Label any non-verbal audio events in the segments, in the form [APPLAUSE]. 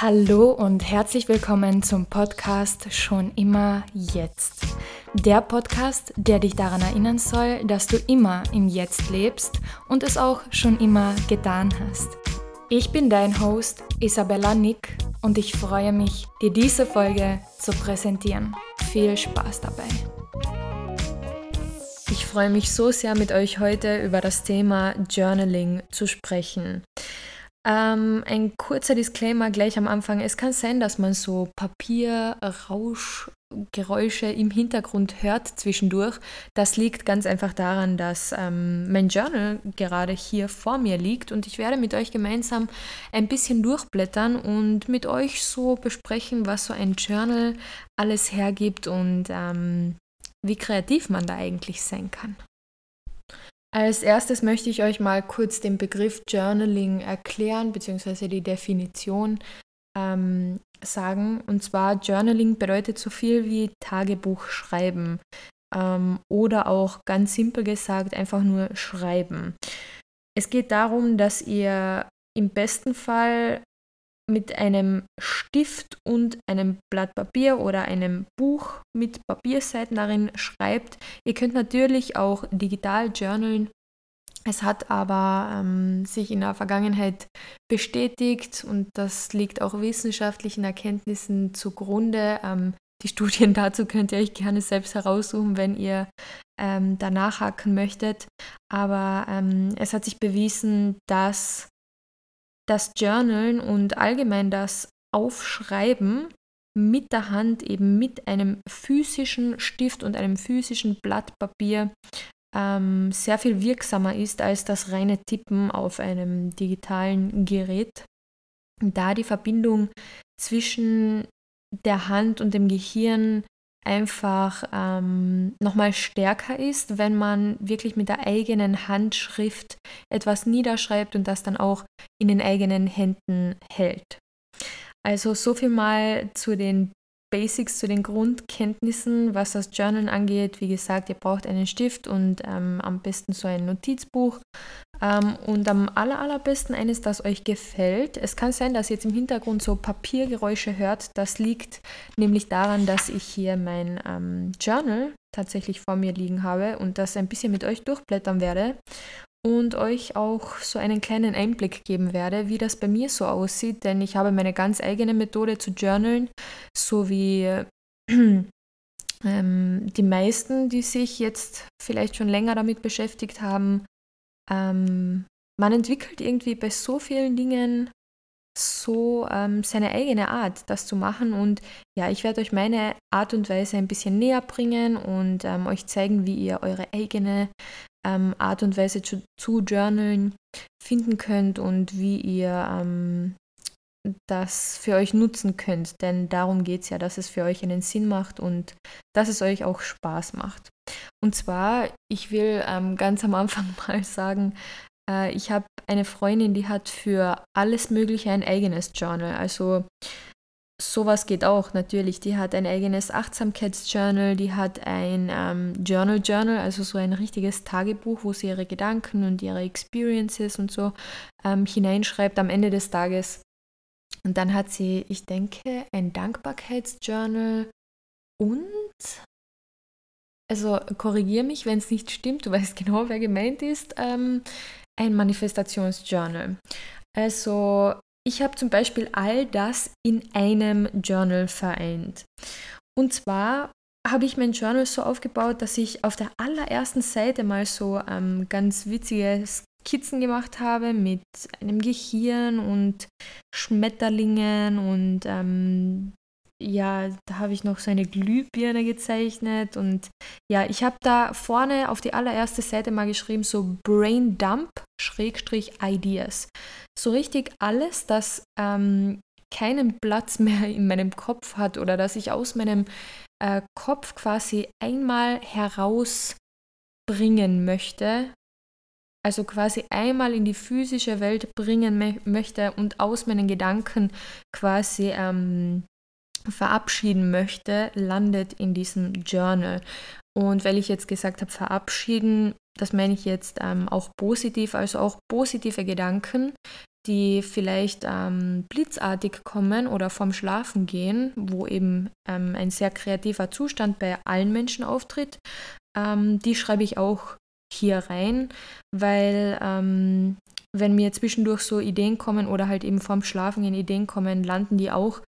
Hallo und herzlich willkommen zum Podcast Schon immer jetzt. Der Podcast, der dich daran erinnern soll, dass du immer im Jetzt lebst und es auch schon immer getan hast. Ich bin dein Host Isabella Nick und ich freue mich, dir diese Folge zu präsentieren. Viel Spaß dabei. Ich freue mich so sehr, mit euch heute über das Thema Journaling zu sprechen. Ähm, ein kurzer Disclaimer gleich am Anfang. Es kann sein, dass man so Papierrauschgeräusche im Hintergrund hört zwischendurch. Das liegt ganz einfach daran, dass ähm, mein Journal gerade hier vor mir liegt und ich werde mit euch gemeinsam ein bisschen durchblättern und mit euch so besprechen, was so ein Journal alles hergibt und ähm, wie kreativ man da eigentlich sein kann. Als erstes möchte ich euch mal kurz den Begriff Journaling erklären, beziehungsweise die Definition ähm, sagen. Und zwar Journaling bedeutet so viel wie Tagebuch schreiben ähm, oder auch ganz simpel gesagt einfach nur schreiben. Es geht darum, dass ihr im besten Fall mit einem Stift und einem Blatt Papier oder einem Buch mit Papierseiten darin schreibt. Ihr könnt natürlich auch digital journalen. Es hat aber ähm, sich in der Vergangenheit bestätigt und das liegt auch wissenschaftlichen Erkenntnissen zugrunde. Ähm, die Studien [LAUGHS] dazu könnt ihr euch gerne selbst heraussuchen, wenn ihr ähm, danach hacken möchtet. Aber ähm, es hat sich bewiesen, dass das Journalen und allgemein das Aufschreiben mit der Hand, eben mit einem physischen Stift und einem physischen Blatt Papier ähm, sehr viel wirksamer ist als das reine Tippen auf einem digitalen Gerät, da die Verbindung zwischen der Hand und dem Gehirn einfach ähm, nochmal stärker ist, wenn man wirklich mit der eigenen Handschrift etwas niederschreibt und das dann auch in den eigenen Händen hält. Also so viel mal zu den Basics, zu den Grundkenntnissen, was das Journal angeht. Wie gesagt, ihr braucht einen Stift und ähm, am besten so ein Notizbuch. Ähm, und am aller, allerbesten eines, das euch gefällt. Es kann sein, dass ihr jetzt im Hintergrund so Papiergeräusche hört. Das liegt nämlich daran, dass ich hier mein ähm, Journal tatsächlich vor mir liegen habe und das ein bisschen mit euch durchblättern werde und euch auch so einen kleinen Einblick geben werde, wie das bei mir so aussieht, denn ich habe meine ganz eigene Methode zu journalen, so wie [CLEARS THROAT] ähm, die meisten, die sich jetzt vielleicht schon länger damit beschäftigt haben. Ähm, man entwickelt irgendwie bei so vielen Dingen so ähm, seine eigene Art, das zu machen. Und ja, ich werde euch meine Art und Weise ein bisschen näher bringen und ähm, euch zeigen, wie ihr eure eigene ähm, Art und Weise zu, zu journalen finden könnt und wie ihr ähm, das für euch nutzen könnt. Denn darum geht es ja, dass es für euch einen Sinn macht und dass es euch auch Spaß macht. Und zwar, ich will ähm, ganz am Anfang [LAUGHS] mal sagen, äh, ich habe eine Freundin, die hat für alles Mögliche ein eigenes Journal. Also sowas geht auch natürlich. Die hat ein eigenes Achtsamkeitsjournal, die hat ein ähm, Journal Journal, also so ein richtiges Tagebuch, wo sie ihre Gedanken und ihre Experiences und so ähm, hineinschreibt am Ende des Tages. Und dann hat sie, ich denke, ein Dankbarkeitsjournal und also korrigiere mich, wenn es nicht stimmt, du weißt genau, wer gemeint ist, ähm, ein Manifestationsjournal. Also ich habe zum Beispiel all das in einem Journal vereint. Und zwar habe ich mein Journal so aufgebaut, dass ich auf der allerersten Seite mal so ähm, ganz witzige Skizzen gemacht habe mit einem Gehirn und Schmetterlingen und ähm, ja, da habe ich noch so eine Glühbirne gezeichnet und ja, ich habe da vorne auf die allererste Seite mal geschrieben, so Brain Dump Schrägstrich Ideas. So richtig alles, das ähm, keinen Platz [LAUGHS] mehr in meinem Kopf hat oder dass ich aus meinem äh, Kopf quasi einmal herausbringen möchte, also quasi einmal in die physische Welt bringen möchte und aus meinen Gedanken quasi ähm, verabschieden möchte, landet in diesem Journal. Und weil ich jetzt gesagt habe, verabschieden, das meine ich jetzt ähm, auch positiv, also auch positive Gedanken die vielleicht ähm, blitzartig kommen oder vom Schlafen gehen, wo eben ähm, ein sehr kreativer Zustand bei allen Menschen auftritt, ähm, die schreibe ich auch hier rein, weil ähm, wenn mir zwischendurch so Ideen kommen oder halt eben vorm Schlafen in Ideen kommen, landen die auch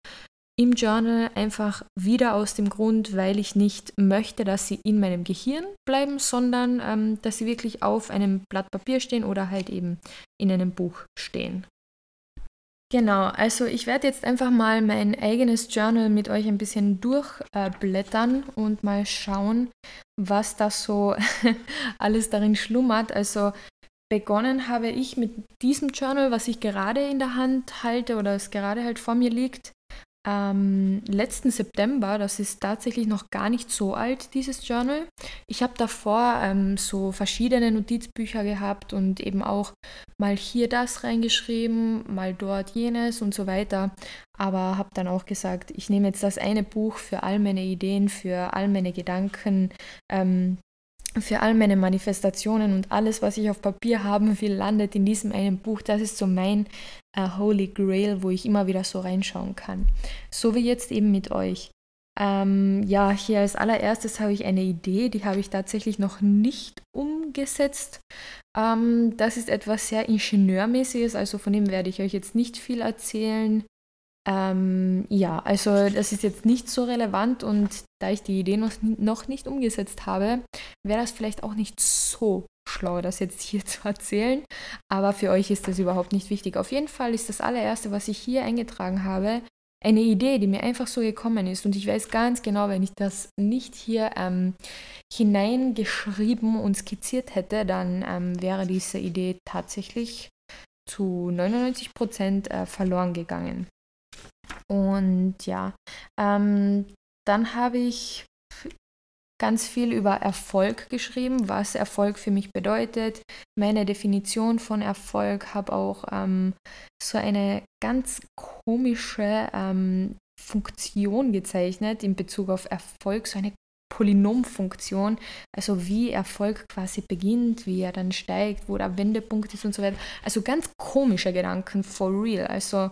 im Journal einfach wieder aus dem Grund, weil ich nicht möchte, dass sie in meinem Gehirn bleiben, sondern ähm, dass sie wirklich auf einem Blatt Papier stehen oder halt eben in einem Buch stehen. Genau, also ich werde jetzt einfach mal mein eigenes Journal mit euch ein bisschen durchblättern äh, und mal schauen, was da so [LAUGHS] alles darin schlummert. Also begonnen habe ich mit diesem Journal, was ich gerade in der Hand halte oder es gerade halt vor mir liegt ähm, letzten September, das ist tatsächlich noch gar nicht so alt, dieses Journal. Ich habe davor ähm, so verschiedene Notizbücher gehabt und eben auch mal hier das reingeschrieben, mal dort jenes und so weiter. Aber habe dann auch gesagt, ich nehme jetzt das eine Buch für all meine Ideen, für all meine Gedanken, ähm, für all meine Manifestationen und alles, was ich auf Papier haben will, landet in diesem einen Buch. Das ist so mein Holy Grail, wo ich immer wieder so reinschauen kann. So wie jetzt eben mit euch. Ähm, ja, hier als allererstes habe ich eine Idee, die habe ich tatsächlich noch nicht umgesetzt. Ähm, das ist etwas sehr Ingenieurmäßiges, also von dem werde ich euch jetzt nicht viel erzählen. Ähm, ja, also das ist jetzt nicht so relevant und da ich die Idee noch, noch nicht umgesetzt habe, wäre das vielleicht auch nicht so schlau, das jetzt hier [LAUGHS] zu erzählen. Aber für euch ist das überhaupt nicht wichtig. Auf jeden Fall ist das allererste, was ich hier eingetragen habe, eine Idee, die mir einfach so gekommen ist. Und ich weiß ganz genau, wenn ich das nicht hier ähm, hineingeschrieben und skizziert hätte, dann ähm, wäre diese Idee tatsächlich zu 99 Prozent äh, verloren gegangen. Und ja, ähm, dann habe ich ganz viel über Erfolg geschrieben, was Erfolg für mich bedeutet, meine Definition von Erfolg, habe auch ähm, so eine ganz komische ähm, Funktion gezeichnet in Bezug auf Erfolg, so eine Polynomfunktion, also wie Erfolg quasi beginnt, wie er dann steigt, wo der Wendepunkt ist und so weiter. Also ganz komische Gedanken, for real. Also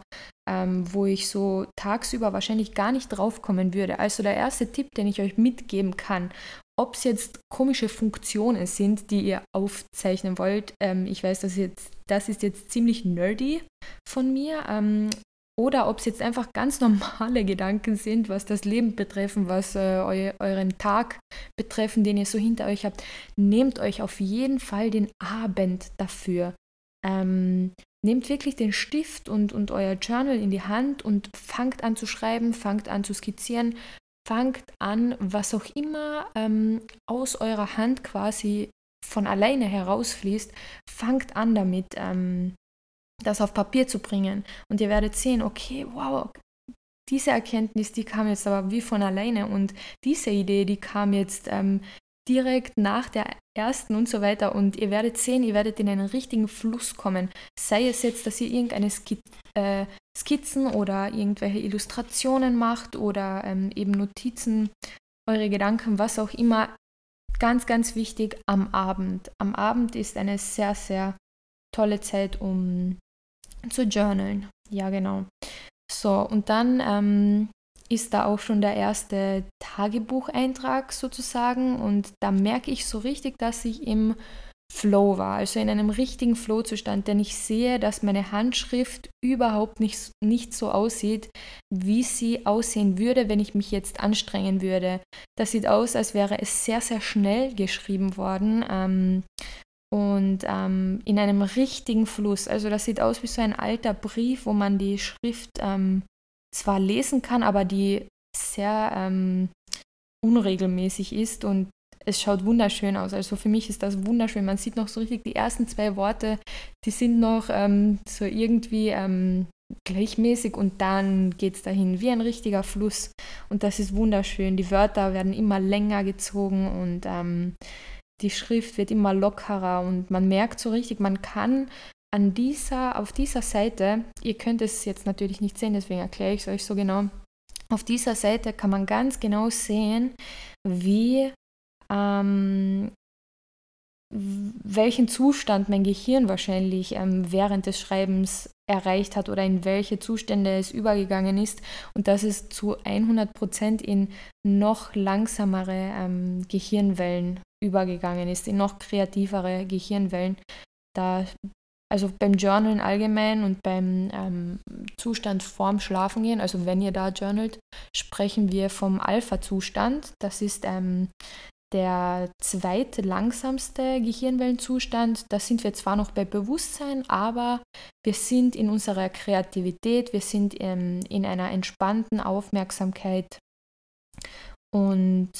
ähm, wo ich so tagsüber wahrscheinlich gar nicht drauf kommen würde. Also der erste Tipp, den ich euch mitgeben kann, ob es jetzt komische Funktionen sind, die ihr aufzeichnen wollt. Ähm, ich weiß, das, jetzt, das ist jetzt ziemlich nerdy von mir. Ähm, oder ob es jetzt einfach ganz normale [LAUGHS] Gedanken sind, was das Leben betreffen, was äh, eu euren Tag betreffen, den ihr so hinter euch habt. Nehmt euch auf jeden Fall den Abend dafür. Ähm, nehmt wirklich den Stift und, und euer Journal in die Hand und fangt an zu schreiben, fangt an zu skizzieren, fangt an, was auch immer ähm, aus eurer Hand quasi von alleine herausfließt, fangt an damit, ähm, das auf Papier zu bringen. Und ihr werdet sehen, okay, wow, diese Erkenntnis, die kam jetzt aber wie von alleine und diese Idee, die kam jetzt ähm, direkt nach der ersten und so weiter. Und ihr werdet sehen, ihr werdet in einen richtigen Fluss kommen. Sei es jetzt, dass ihr irgendeine Skiz äh, Skizzen oder irgendwelche Illustrationen macht oder ähm, eben Notizen, eure Gedanken, was auch immer. Ganz, ganz wichtig am Abend. Am Abend ist eine sehr, sehr tolle Zeit, um zu journalen. Ja, genau. So, und dann ähm, ist da auch schon der erste Tagebucheintrag sozusagen und da merke ich so richtig, dass ich im Flow war, also in einem richtigen Flow-Zustand, denn ich sehe, dass meine Handschrift überhaupt nicht, nicht so aussieht, wie sie aussehen würde, wenn ich mich jetzt anstrengen würde. Das sieht aus, als wäre es sehr, sehr schnell geschrieben worden. Ähm, und ähm, in einem richtigen Fluss. Also das sieht aus wie so ein alter Brief, wo man die Schrift ähm, zwar lesen kann, aber die sehr ähm, unregelmäßig ist und es schaut wunderschön aus. Also für mich ist das wunderschön. Man sieht noch so richtig die ersten zwei Worte, die sind noch ähm, so irgendwie ähm, gleichmäßig und dann geht es dahin wie ein richtiger Fluss. Und das ist wunderschön. Die Wörter werden immer länger gezogen und ähm, die Schrift wird immer lockerer und man merkt so richtig, man kann an dieser, auf dieser Seite, ihr könnt es jetzt natürlich nicht sehen, deswegen erkläre ich es euch so genau, auf dieser Seite kann man ganz genau sehen, wie, ähm, welchen Zustand mein Gehirn wahrscheinlich ähm, während des Schreibens erreicht hat oder in welche Zustände es übergegangen ist und dass es zu 100 Prozent in noch langsamere ähm, Gehirnwellen übergegangen ist, in noch kreativere Gehirnwellen. Da, also beim Journalen allgemein und beim ähm, Zustand vorm Schlafengehen, also wenn ihr da journalt, sprechen wir vom Alpha-Zustand. Das ist ähm, der zweitlangsamste Gehirnwellenzustand. Da sind wir zwar noch bei Bewusstsein, aber wir sind in unserer Kreativität, wir sind in, in einer entspannten Aufmerksamkeit. Und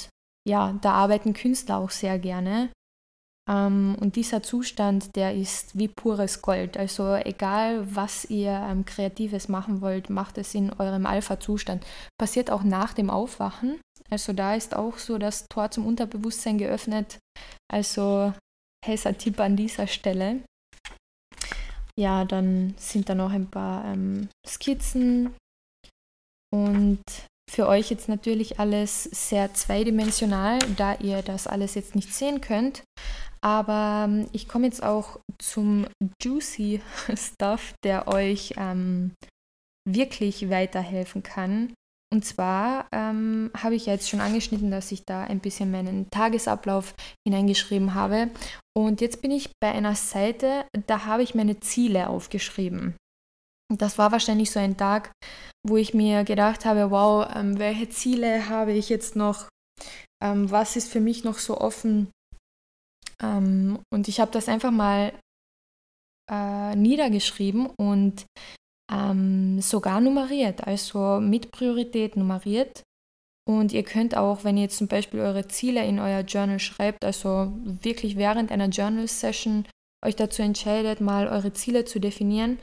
ja, da arbeiten Künstler auch sehr gerne. Ähm, und dieser Zustand, der ist wie pures Gold. Also egal, was ihr ähm, Kreatives machen wollt, macht es in eurem Alpha-Zustand. Passiert auch nach dem Aufwachen. Also da ist auch so das Tor zum Unterbewusstsein geöffnet. Also heißer Tipp an dieser Stelle. Ja, dann sind da noch ein paar ähm, Skizzen und für euch jetzt natürlich alles sehr zweidimensional, da ihr das alles jetzt nicht sehen könnt. Aber ähm, ich komme jetzt auch zum juicy [LAUGHS] Stuff, der euch ähm, wirklich weiterhelfen kann. Und zwar ähm, habe ich jetzt schon angeschnitten, dass ich da ein bisschen meinen Tagesablauf hineingeschrieben habe. Und jetzt bin ich bei einer Seite, da habe ich meine Ziele aufgeschrieben. Das war wahrscheinlich so ein Tag, wo ich mir gedacht habe, wow, ähm, welche Ziele habe ich jetzt noch? Ähm, was ist für mich noch so offen? Ähm, und ich habe das einfach mal äh, niedergeschrieben und ähm, sogar nummeriert, also mit Priorität nummeriert. Und ihr könnt auch, wenn ihr zum Beispiel eure Ziele in euer Journal schreibt, also wirklich während einer Journal-Session euch dazu entscheidet, mal eure Ziele zu definieren,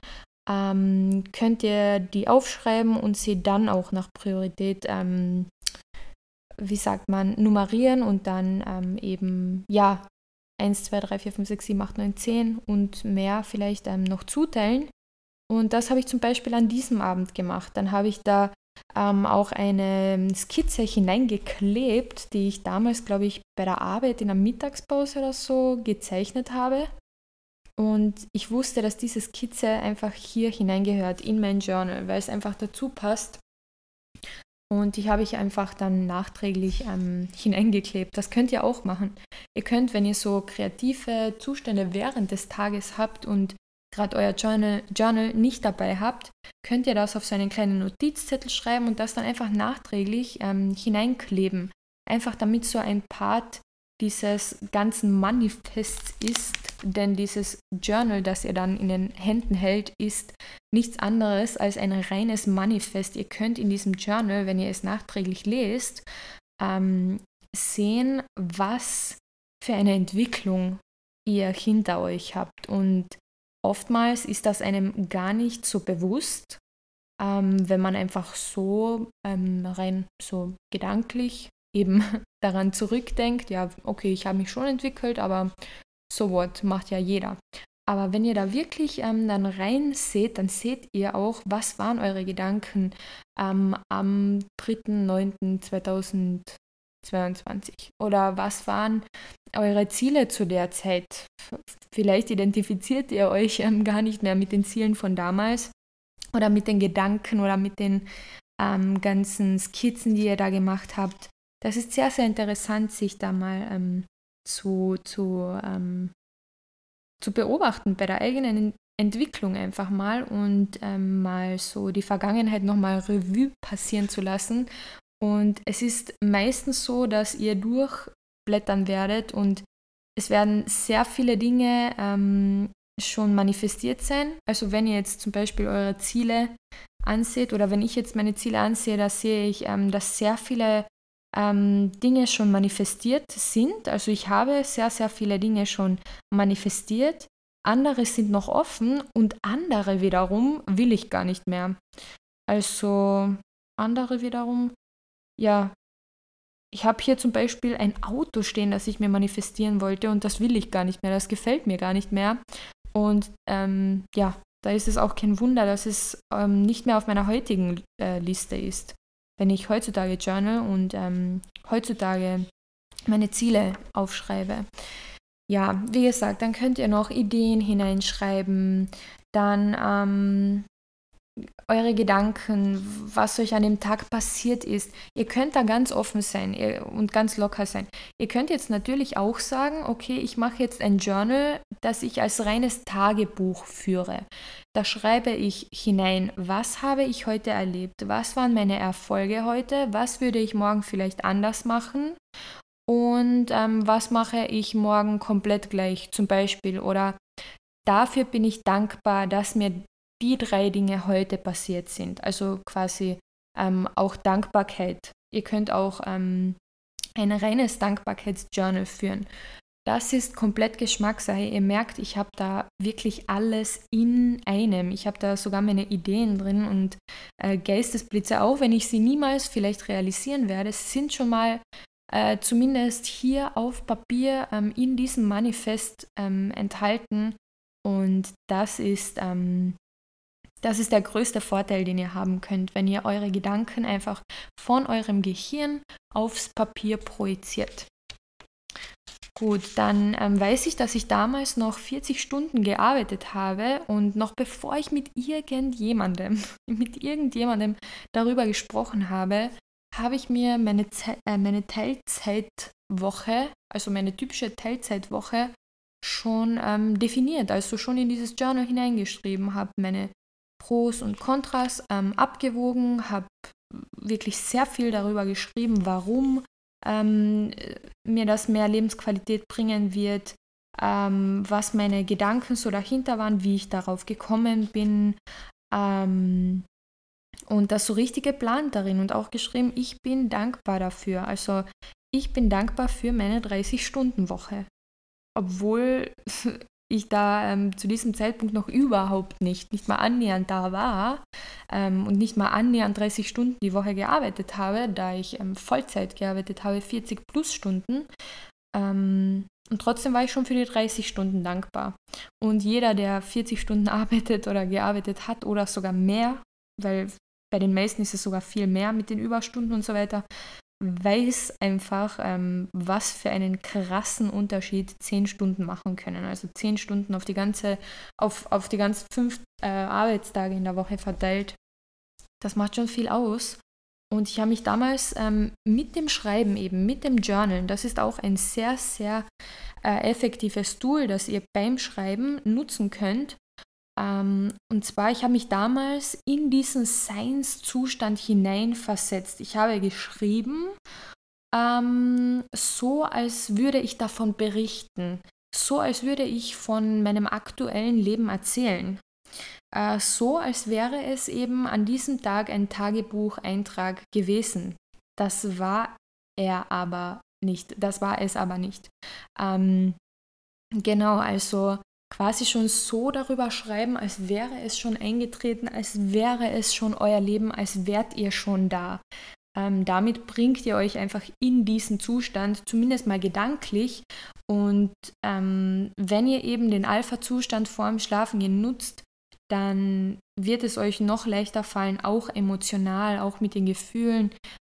ähm, könnt ihr die aufschreiben und sie dann auch nach Priorität, ähm, wie sagt man, nummerieren und dann ähm, eben, ja, 1, 2, 3, 4, 5, 6, 7, 8, 9, 10 und mehr vielleicht ähm, noch zuteilen. Und das habe ich zum Beispiel an diesem Abend gemacht. Dann habe ich da ähm, auch eine Skizze hineingeklebt, die ich damals, glaube ich, bei der Arbeit in der Mittagspause oder so gezeichnet habe. Und ich wusste, dass diese Skizze einfach hier hineingehört in mein Journal, weil es einfach dazu passt. Und die habe ich einfach dann nachträglich ähm, hineingeklebt. Das könnt ihr auch machen. Ihr könnt, wenn ihr so kreative Zustände während des Tages habt und gerade euer Journal, Journal nicht dabei habt, könnt ihr das auf so einen kleinen Notizzettel schreiben und das dann einfach nachträglich ähm, hineinkleben. Einfach damit so ein Part dieses ganzen Manifests ist, denn dieses Journal, das ihr dann in den Händen hält, ist nichts anderes als ein reines Manifest. Ihr könnt in diesem Journal, wenn ihr es nachträglich lest, ähm, sehen, was für eine Entwicklung ihr hinter euch habt. Und oftmals ist das einem gar nicht so bewusst, ähm, wenn man einfach so ähm, rein so gedanklich eben [LAUGHS] daran zurückdenkt, ja, okay, ich habe mich schon entwickelt, aber so what, macht ja jeder. Aber wenn ihr da wirklich ähm, dann rein seht, dann seht ihr auch, was waren eure Gedanken ähm, am 3.9.2022 oder was waren eure Ziele zu der Zeit. Vielleicht identifiziert ihr euch ähm, gar nicht mehr mit den Zielen von damals oder mit den Gedanken oder mit den ähm, ganzen Skizzen, die ihr da gemacht habt. Das ist sehr, sehr interessant, sich da mal ähm, zu, zu, ähm, zu beobachten bei der eigenen Entwicklung einfach mal und ähm, mal so die Vergangenheit nochmal Revue passieren zu lassen. Und es ist meistens so, dass ihr durchblättern werdet und es werden sehr viele Dinge ähm, schon manifestiert sein. Also wenn ihr jetzt zum Beispiel eure Ziele anseht oder wenn ich jetzt meine Ziele ansehe, da sehe ich, ähm, dass sehr viele ähm, Dinge schon manifestiert sind. Also ich habe sehr, sehr viele Dinge schon manifestiert. Andere sind noch offen und andere wiederum will ich gar nicht mehr. Also andere wiederum, ja, ich habe hier zum Beispiel ein Auto stehen, das ich mir manifestieren wollte und das will ich gar nicht mehr, das gefällt mir gar nicht mehr. Und ähm, ja, da ist es auch kein Wunder, dass es ähm, nicht mehr auf meiner heutigen äh, Liste ist wenn ich heutzutage journal und ähm, heutzutage meine Ziele aufschreibe. ja, wie gesagt, dann könnt ihr noch Ideen hineinschreiben, dann ähm, eure Gedanken, was euch an dem Tag passiert ist. Ihr könnt da ganz offen sein und ganz locker sein. Ihr könnt jetzt natürlich auch sagen, okay, ich mache jetzt ein Journal, das ich als reines Tagebuch führe. Da schreibe ich hinein, was habe ich heute erlebt, was waren meine Erfolge heute, was würde ich morgen vielleicht anders machen und ähm, was mache ich morgen komplett gleich zum Beispiel oder dafür bin ich dankbar, dass mir die drei Dinge heute passiert sind. Also quasi ähm, auch Dankbarkeit. Ihr könnt auch ähm, ein reines Dankbarkeitsjournal führen. Das ist komplett Geschmackssache. Ihr merkt, ich habe da wirklich alles in einem. Ich habe da sogar meine Ideen drin und äh, Geistesblitze, auch wenn ich sie niemals vielleicht realisieren werde, sind schon mal äh, zumindest hier auf Papier ähm, in diesem Manifest ähm, enthalten. Und das ist ähm, das ist der größte Vorteil, den ihr haben könnt, wenn ihr eure Gedanken einfach von eurem Gehirn aufs Papier projiziert. Gut, dann ähm, weiß ich, dass ich damals noch 40 Stunden gearbeitet habe und noch bevor ich mit irgendjemandem, [LAUGHS] mit irgendjemandem darüber gesprochen habe, habe ich mir meine, Ze äh, meine Teilzeitwoche, also meine typische Teilzeitwoche, schon ähm, definiert, also schon in dieses Journal hineingeschrieben, habe meine Pros und Kontras ähm, abgewogen, habe wirklich sehr viel darüber geschrieben, warum ähm, mir das mehr Lebensqualität bringen wird, ähm, was meine Gedanken so dahinter waren, wie ich darauf gekommen bin. Ähm, und das so richtig geplant darin und auch geschrieben, ich bin dankbar dafür. Also ich bin dankbar für meine 30-Stunden-Woche. Obwohl [LAUGHS] ich da ähm, zu diesem Zeitpunkt noch überhaupt nicht, nicht mal annähernd da war ähm, und nicht mal annähernd 30 Stunden die Woche gearbeitet habe, da ich ähm, Vollzeit gearbeitet habe, 40 plus Stunden. Ähm, und trotzdem war ich schon für die 30 Stunden dankbar. Und jeder, der 40 Stunden [LAUGHS] arbeitet oder gearbeitet hat oder sogar mehr, weil bei den meisten ist es sogar viel mehr mit den Überstunden und so weiter, weiß einfach, ähm, was für einen krassen Unterschied zehn Stunden machen können. Also zehn Stunden auf die ganze, auf, auf die ganzen fünf äh, Arbeitstage in der Woche verteilt. Das macht schon viel aus. Und ich habe mich damals ähm, mit dem Schreiben eben, mit dem Journal, das ist auch ein sehr, sehr äh, effektives Tool, das ihr beim Schreiben nutzen könnt, und zwar, ich habe mich damals in diesen Seinszustand hineinversetzt. Ich habe geschrieben, ähm, so als würde ich davon berichten, so als würde ich von meinem aktuellen Leben erzählen. Äh, so als wäre es eben an diesem Tag ein Tagebucheintrag gewesen. Das war er aber nicht. Das war es aber nicht. Ähm, genau, also quasi schon so darüber schreiben, als wäre es schon eingetreten, als wäre es schon euer Leben, als wärt ihr schon da. Ähm, damit bringt ihr euch einfach in diesen Zustand, zumindest mal gedanklich. Und ähm, wenn ihr eben den Alpha-Zustand vorm Schlafengehen nutzt, dann wird es euch noch leichter fallen, auch emotional, auch mit den Gefühlen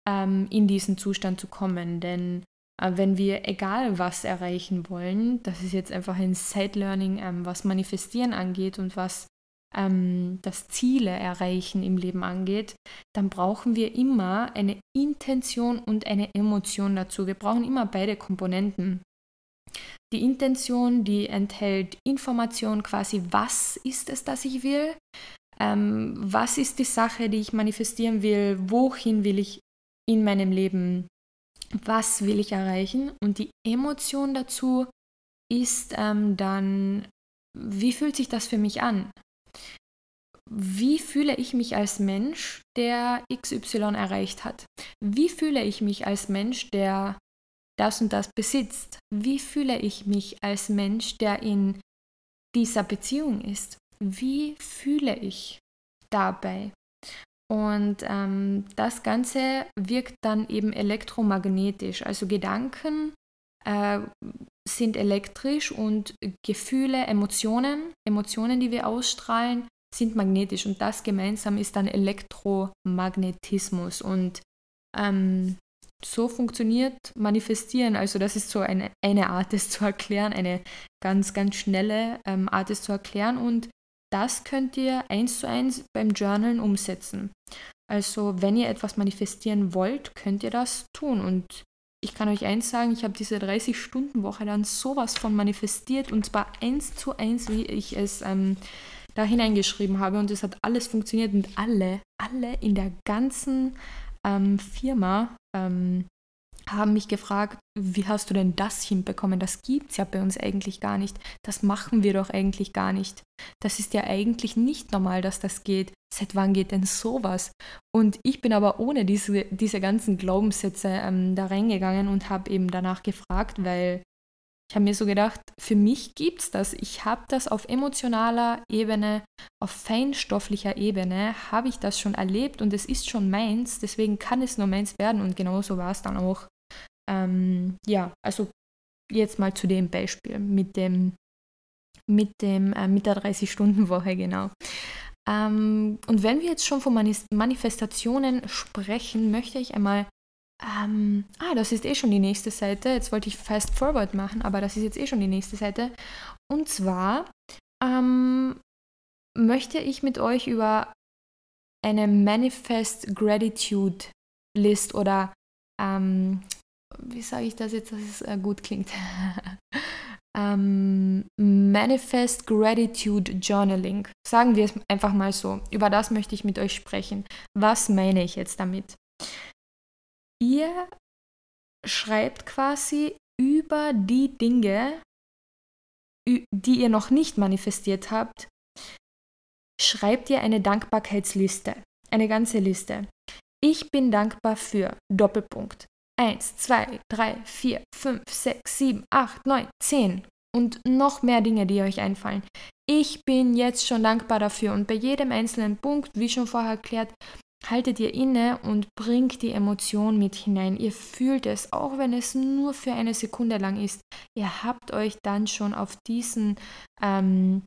ähm, in diesen Zustand zu kommen. Denn wenn wir egal was erreichen wollen, das ist jetzt einfach ein Side-Learning, ähm, was Manifestieren angeht und was ähm, das Ziele erreichen im Leben angeht, dann brauchen wir immer eine Intention und eine Emotion dazu. Wir brauchen immer beide Komponenten. Die Intention, die enthält Information quasi, was ist es, das ich will, ähm, was ist die Sache, die ich manifestieren will, wohin will ich in meinem Leben was will ich erreichen und die Emotion dazu ist ähm, dann, wie fühlt sich das für mich an? Wie fühle ich mich als Mensch, der XY erreicht hat? Wie fühle ich mich als Mensch, der das und das besitzt? Wie fühle ich mich als Mensch, der in dieser Beziehung ist? Wie fühle ich dabei? Und ähm, das Ganze wirkt dann eben elektromagnetisch. Also Gedanken äh, sind elektrisch und Gefühle, Emotionen, Emotionen, die wir ausstrahlen, sind magnetisch. Und das gemeinsam ist dann Elektromagnetismus. Und ähm, so funktioniert Manifestieren. Also das ist so eine, eine Art, es zu erklären, eine ganz, ganz schnelle ähm, Art, es zu erklären. Und das könnt ihr eins zu eins beim Journalen umsetzen. Also wenn ihr etwas manifestieren wollt, könnt ihr das tun. Und ich kann euch eins sagen, ich habe diese 30-Stunden-Woche dann sowas von manifestiert und zwar eins zu eins, wie ich es ähm, da hineingeschrieben habe. Und es hat alles funktioniert und alle, alle in der ganzen ähm, Firma ähm, haben mich gefragt, wie hast du denn das hinbekommen? Das gibt es ja bei uns eigentlich gar nicht. Das machen wir doch eigentlich gar nicht. Das ist ja eigentlich nicht normal, dass das geht. Seit wann geht denn sowas? Und ich bin aber ohne diese, diese ganzen Glaubenssätze ähm, da reingegangen und habe eben danach gefragt, weil ich habe mir so gedacht, für mich gibt es das. Ich habe das auf emotionaler Ebene, auf feinstofflicher Ebene, habe ich das schon erlebt und es ist schon meins. Deswegen kann es nur meins werden und genauso war es dann auch. Ähm, ja, also jetzt mal zu dem Beispiel mit dem mit dem äh, mit der 30-Stunden-Woche genau. Ähm, und wenn wir jetzt schon von Manifestationen sprechen, möchte ich einmal ähm, ah, das ist eh schon die nächste Seite. Jetzt wollte ich Fast Forward machen, aber das ist jetzt eh schon die nächste Seite. Und zwar ähm, möchte ich mit euch über eine Manifest Gratitude List oder ähm, wie sage ich das jetzt, dass es äh, gut klingt? [LAUGHS] ähm, Manifest Gratitude Journaling. Sagen wir es einfach mal so. Über das möchte ich mit euch sprechen. Was meine ich jetzt damit? ihr schreibt quasi über die Dinge, die ihr noch nicht manifestiert habt, schreibt ihr eine Dankbarkeitsliste, eine ganze Liste. Ich bin dankbar für Doppelpunkt 1, 2, 3, 4, 5, 6, 7, 8, 9, 10 und noch mehr Dinge, die euch einfallen. Ich bin jetzt schon dankbar dafür und bei jedem einzelnen Punkt, wie schon vorher erklärt, haltet ihr inne und bringt die Emotion mit hinein. Ihr fühlt es, auch wenn es nur für eine Sekunde lang ist. Ihr habt euch dann schon auf diesen ähm,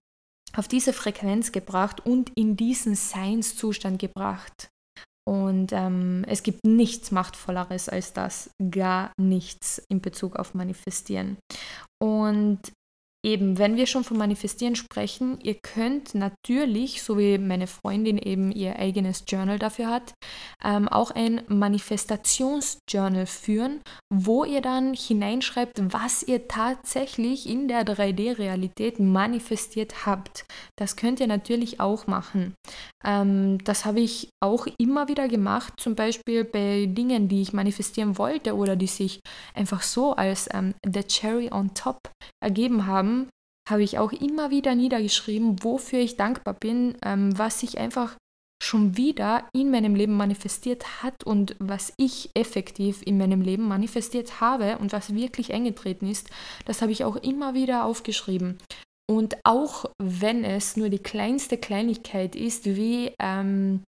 auf diese Frequenz gebracht und in diesen Seinszustand gebracht. Und ähm, es gibt nichts Machtvolleres als das, gar nichts in Bezug auf Manifestieren. Und eben, wenn wir schon von Manifestieren sprechen, ihr könnt natürlich, so wie meine Freundin eben ihr eigenes Journal dafür hat, ähm, auch ein Manifestationsjournal führen, wo ihr dann hineinschreibt, was ihr tatsächlich in der 3D-Realität manifestiert habt. Das könnt ihr natürlich auch machen. Ähm, das habe ich auch immer wieder gemacht, zum Beispiel bei Dingen, die ich manifestieren wollte oder die sich einfach so als ähm, the cherry on top ergeben haben haben, habe ich auch immer wieder niedergeschrieben, wofür ich dankbar bin, ähm, was sich einfach schon wieder in meinem Leben manifestiert hat und was ich effektiv in meinem Leben manifestiert habe und was wirklich eingetreten ist, das habe ich auch immer wieder aufgeschrieben. Und auch wenn es nur die kleinste Kleinigkeit ist, wie ähm,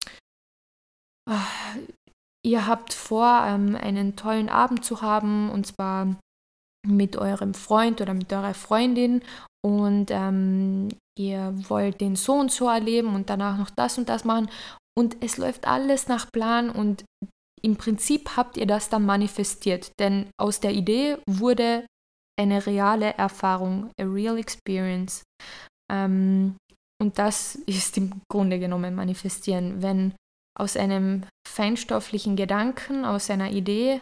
ihr habt vor, ähm, einen tollen Abend zu haben, und zwar mit eurem Freund oder mit eurer Freundin und ähm, ihr wollt den so und so erleben und danach noch das und das machen und es läuft alles nach Plan und im Prinzip habt ihr das dann manifestiert, denn aus der Idee wurde eine reale Erfahrung, a real experience. Ähm, und das [LAUGHS] ist im Grunde genommen manifestieren, wenn aus einem feinstofflichen Gedanken, aus einer Idee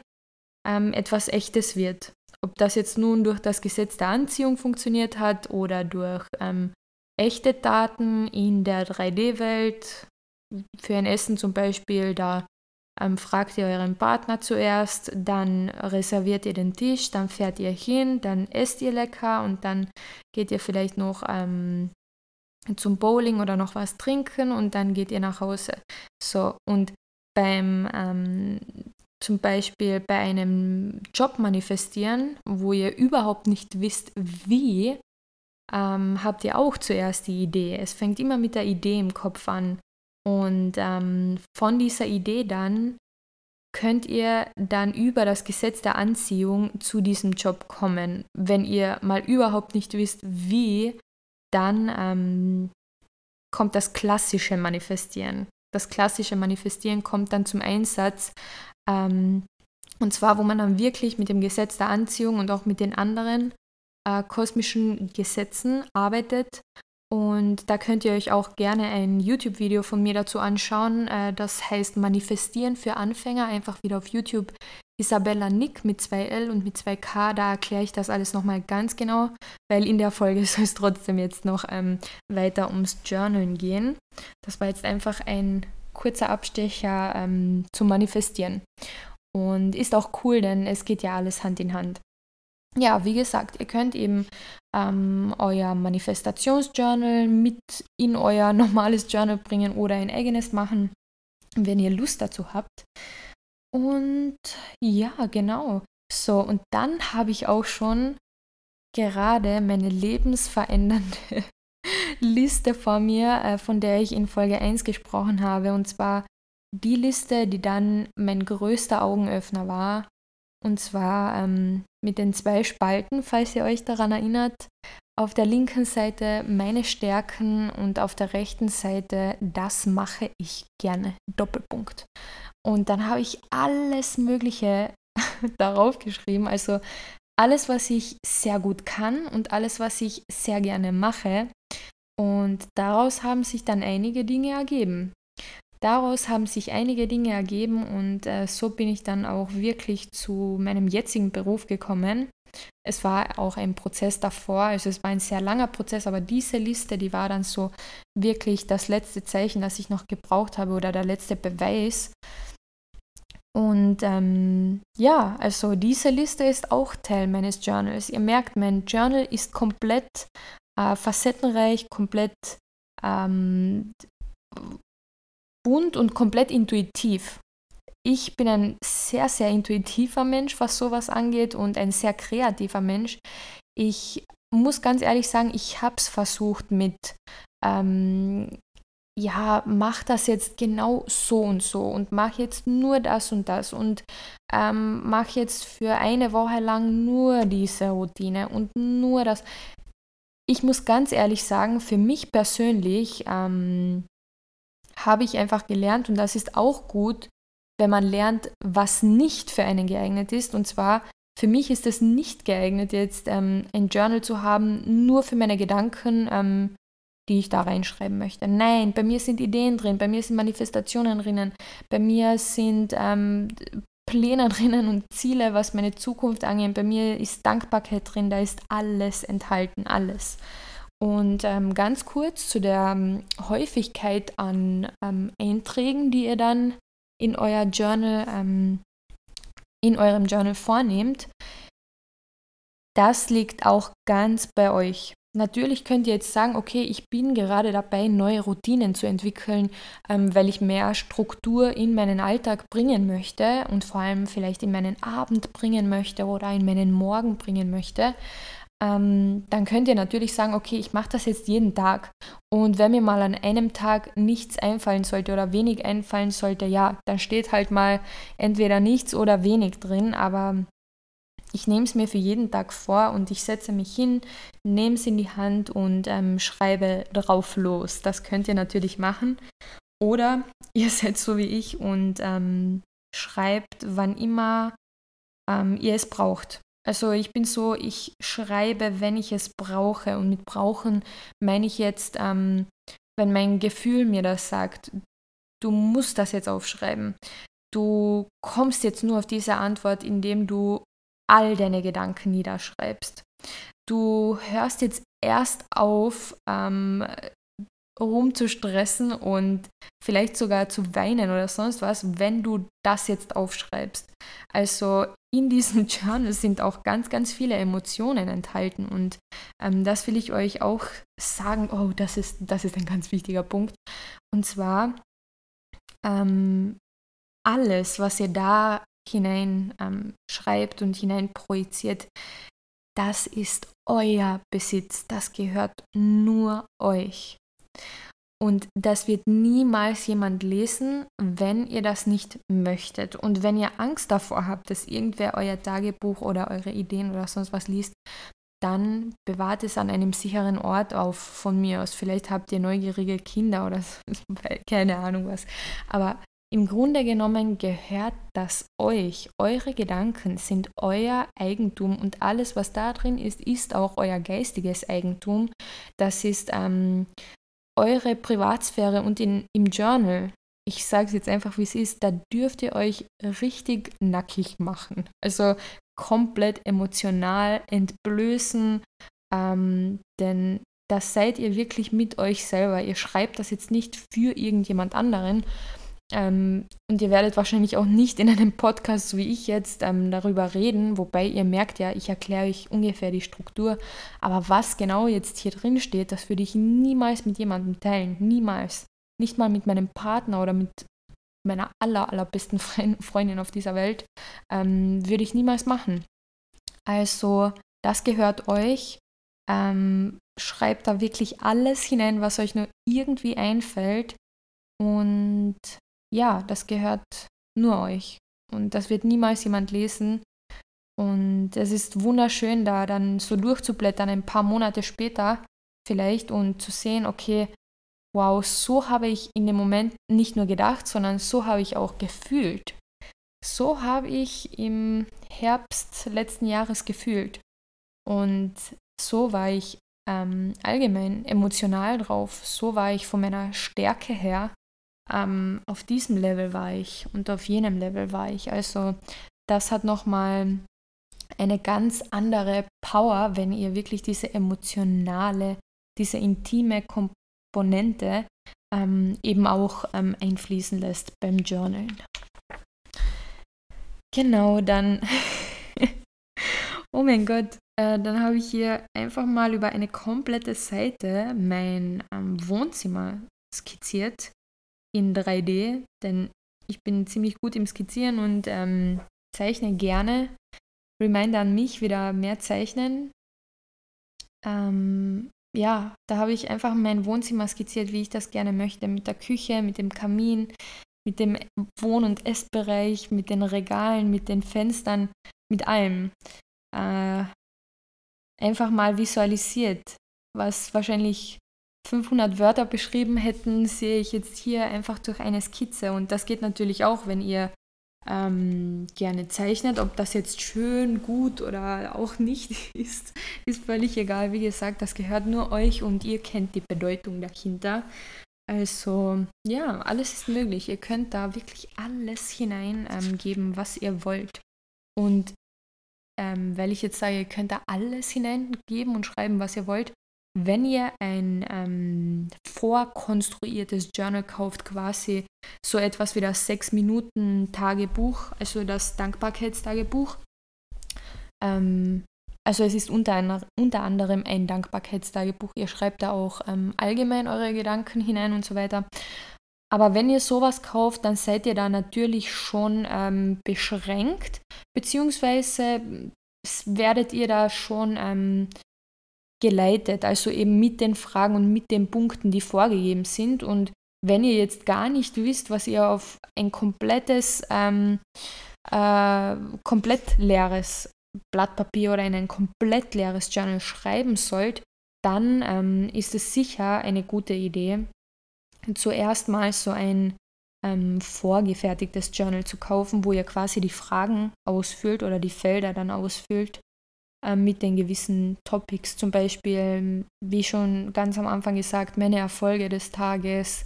ähm, etwas Echtes wird. Ob das jetzt nun durch das Gesetz der Anziehung funktioniert hat oder durch ähm, echte Daten in der 3D-Welt, für ein Essen zum Beispiel, da ähm, fragt ihr euren Partner zuerst, dann reserviert ihr den Tisch, dann fährt ihr hin, dann esst ihr lecker und dann geht ihr vielleicht noch ähm, zum Bowling oder noch was trinken und dann geht ihr nach Hause. So, und beim ähm, zum Beispiel bei einem Job manifestieren, wo ihr überhaupt nicht wisst, wie, ähm, habt ihr auch zuerst die Idee. Es fängt immer mit der Idee im Kopf an. Und ähm, von dieser Idee dann könnt ihr dann über das Gesetz der Anziehung zu diesem Job kommen. Wenn ihr mal überhaupt nicht wisst, wie, dann ähm, kommt das klassische Manifestieren. Das klassische Manifestieren kommt dann zum Einsatz, ähm, Und zwar, wo man dann wirklich mit dem Gesetz der Anziehung und auch mit den anderen äh, kosmischen Gesetzen arbeitet. Und da könnt ihr euch auch gerne ein YouTube-Video von mir dazu anschauen. Äh, das heißt Manifestieren für Anfänger. Einfach wieder auf YouTube Isabella Nick mit 2L und mit 2K. Da erkläre ich das alles nochmal ganz genau, weil in der Folge [LAUGHS] soll es trotzdem jetzt noch ähm, weiter ums Journalen gehen. Das war jetzt einfach ein kurzer Abstecher ähm, zum Manifestieren. Und ist auch cool, denn es geht ja alles Hand in Hand. Ja, wie gesagt, ihr könnt eben ähm, euer Manifestationsjournal mit in euer [LAUGHS] normales Journal bringen oder ein eigenes machen, wenn ihr Lust dazu habt. Und ja, genau. So, und dann habe ich auch schon gerade meine lebensverändernde Liste vor mir, äh, von der ich in Folge 1 gesprochen habe. Und zwar die Liste, die dann mein größter Augenöffner war. Und zwar ähm, mit den zwei Spalten, falls ihr euch daran erinnert. Auf der linken Seite meine Stärken und auf der rechten Seite das mache ich gerne. Doppelpunkt. Und dann habe ich alles Mögliche [LAUGHS] darauf geschrieben. Also alles, was ich sehr gut kann und alles, was ich sehr gerne mache. Und daraus haben sich dann einige Dinge ergeben. Daraus haben sich einige Dinge ergeben und äh, so bin ich dann auch wirklich zu meinem jetzigen Beruf gekommen. Es war auch ein Prozess davor, also es war ein sehr langer Prozess, aber diese Liste, die war dann so wirklich das letzte Zeichen, das ich noch gebraucht habe oder der letzte Beweis. Und ähm, ja, also diese Liste ist auch Teil meines Journals. Ihr merkt, mein Journal ist komplett äh, facettenreich, komplett ähm, bunt und komplett intuitiv. Ich bin ein sehr, sehr intuitiver Mensch, was sowas angeht und ein sehr kreativer Mensch. Ich muss ganz ehrlich sagen, ich habe es versucht mit, ähm, ja, mach das jetzt genau so und so und mach jetzt nur das und das und ähm, mach jetzt für eine Woche lang nur diese Routine und nur das. Ich muss ganz ehrlich sagen, für mich persönlich ähm, habe ich einfach gelernt und das ist auch gut, wenn man lernt, was nicht für einen geeignet ist. Und zwar, für mich ist es nicht geeignet, jetzt ähm, ein Journal zu haben, nur für meine Gedanken, ähm, die ich da reinschreiben möchte. Nein, bei mir sind Ideen drin, bei mir sind Manifestationen drinnen, bei mir sind ähm, Pläne drinnen und Ziele, was meine Zukunft angeht. Bei mir ist Dankbarkeit drin, da ist alles enthalten, alles. Und ähm, ganz kurz zu der ähm, Häufigkeit an ähm, Einträgen, die ihr dann in euer Journal, ähm, in eurem Journal vornehmt. Das liegt auch ganz bei euch. Natürlich könnt ihr jetzt sagen, okay, ich bin gerade dabei, neue Routinen zu entwickeln, ähm, weil ich mehr Struktur in meinen Alltag bringen möchte und vor allem vielleicht in meinen Abend bringen möchte oder in meinen Morgen bringen möchte ähm, dann könnt ihr natürlich sagen, okay, ich mache das jetzt jeden Tag. Und wenn mir mal an einem Tag nichts einfallen sollte oder wenig einfallen sollte, ja, dann steht halt mal entweder nichts oder wenig drin. Aber ich nehme es mir für jeden Tag vor und ich setze mich hin, nehme es in die Hand und ähm, schreibe drauf los. Das könnt ihr natürlich machen. Oder [LAUGHS] ihr seid so wie ich und ähm, schreibt, wann immer ähm, ihr es braucht. Also ich bin so, ich schreibe, wenn ich es brauche. Und mit brauchen meine ich jetzt, ähm, wenn mein Gefühl mir das sagt, du musst das jetzt aufschreiben. Du kommst jetzt nur auf diese Antwort, indem du all deine Gedanken niederschreibst. Du hörst jetzt erst auf, ähm, rumzustressen und vielleicht sogar zu weinen oder sonst was, wenn du das jetzt aufschreibst. Also in diesem [LAUGHS] Journal sind auch ganz, ganz viele Emotionen enthalten und ähm, das will ich euch auch sagen. Oh, das ist, das ist ein ganz wichtiger Punkt. Und zwar ähm, alles, was ihr da hinein ähm, schreibt und hinein projiziert, das ist euer Besitz, das gehört nur euch. Und das wird niemals jemand lesen, wenn ihr das nicht möchtet. Und wenn ihr Angst davor habt, dass irgendwer euer Tagebuch oder eure Ideen oder sonst was liest, dann bewahrt es an einem sicheren Ort auf von mir aus. Vielleicht habt ihr neugierige Kinder oder [LAUGHS] keine Ahnung was. Aber Im Grunde genommen gehört das euch. Eure Gedanken sind euer Eigentum und alles, was da drin ist, ist auch euer geistiges Eigentum. Das ist ähm, eure Privatsphäre und in, im Journal, ich sage es jetzt einfach, wie es ist, da dürft ihr euch richtig nackig machen. Also komplett emotional entblößen, ähm, denn das seid ihr wirklich mit euch selber. Ihr schreibt das jetzt nicht für irgendjemand anderen. Ähm, und ihr werdet wahrscheinlich auch nicht in einem Podcast, wie ich jetzt, ähm, darüber reden, wobei ihr merkt ja, ich erkläre euch ungefähr die Struktur. Aber was genau jetzt hier drin steht, das würde ich niemals mit jemandem teilen. Niemals. Nicht mal mit meinem Partner oder mit meiner aller, allerbesten Freundin auf dieser Welt. Ähm, würde ich niemals machen. Also, das gehört euch. Ähm, schreibt da wirklich alles hinein, was euch nur irgendwie einfällt. Und ja, das gehört nur euch. Und das wird niemals jemand lesen. Und es ist wunderschön, da dann so durchzublättern, ein paar Monate später vielleicht und zu sehen, okay, wow, so habe ich in dem Moment nicht nur gedacht, sondern so habe ich auch gefühlt. So habe ich im Herbst letzten Jahres gefühlt. Und so war ich ähm, allgemein emotional drauf. So war ich von meiner Stärke her. Ähm, auf diesem Level war ich und auf jenem Level war ich. Also das hat nochmal eine ganz andere Power, wenn ihr wirklich diese emotionale, diese intime Komponente ähm, eben auch ähm, einfließen lässt beim Journalen. Genau, dann. [LAUGHS] oh mein Gott, äh, dann habe ich hier einfach mal über eine komplette Seite mein ähm, Wohnzimmer skizziert in 3D, denn ich bin ziemlich gut im Skizzieren und ähm, zeichne gerne. Reminder an mich, wieder mehr zeichnen. Ähm, ja, da habe ich einfach mein Wohnzimmer skizziert, wie ich das gerne möchte, mit der Küche, mit dem Kamin, mit dem Wohn- und Essbereich, mit den Regalen, mit den Fenstern, mit allem. Äh, einfach mal visualisiert, was wahrscheinlich 500 Wörter beschrieben hätten, sehe ich jetzt hier einfach durch eine Skizze. Und das geht natürlich auch, wenn ihr ähm, gerne zeichnet. Ob das jetzt schön, gut oder auch nicht [LAUGHS] ist, ist völlig egal. Wie gesagt, das gehört nur euch und ihr kennt die Bedeutung dahinter. Also ja, alles ist möglich. Ihr könnt da wirklich alles hineingeben, ähm, was ihr wollt. Und ähm, weil ich jetzt sage, ihr könnt da alles hineingeben und schreiben, was ihr wollt. Wenn ihr ein ähm, vorkonstruiertes Journal kauft, quasi so etwas wie das 6-Minuten-Tagebuch, also das Dankbarkeitstagebuch, ähm, also es ist unter, einer, unter anderem ein Dankbarkeitstagebuch. Ihr schreibt da auch ähm, allgemein eure Gedanken hinein und so weiter. Aber wenn ihr sowas kauft, dann seid ihr da natürlich schon ähm, beschränkt, beziehungsweise werdet ihr da schon ähm, geleitet, also eben mit den Fragen und mit den Punkten, die vorgegeben sind. Und wenn ihr jetzt gar nicht wisst, was ihr auf ein komplettes, ähm, äh, komplett leeres Blatt Papier oder in ein komplett leeres Journal schreiben sollt, dann ähm, ist es sicher eine gute Idee, zuerst mal so ein ähm, vorgefertigtes Journal zu kaufen, wo ihr quasi die Fragen ausfüllt oder die Felder dann ausfüllt mit den gewissen Topics. Zum Beispiel, wie schon ganz am Anfang gesagt, meine Erfolge des Tages,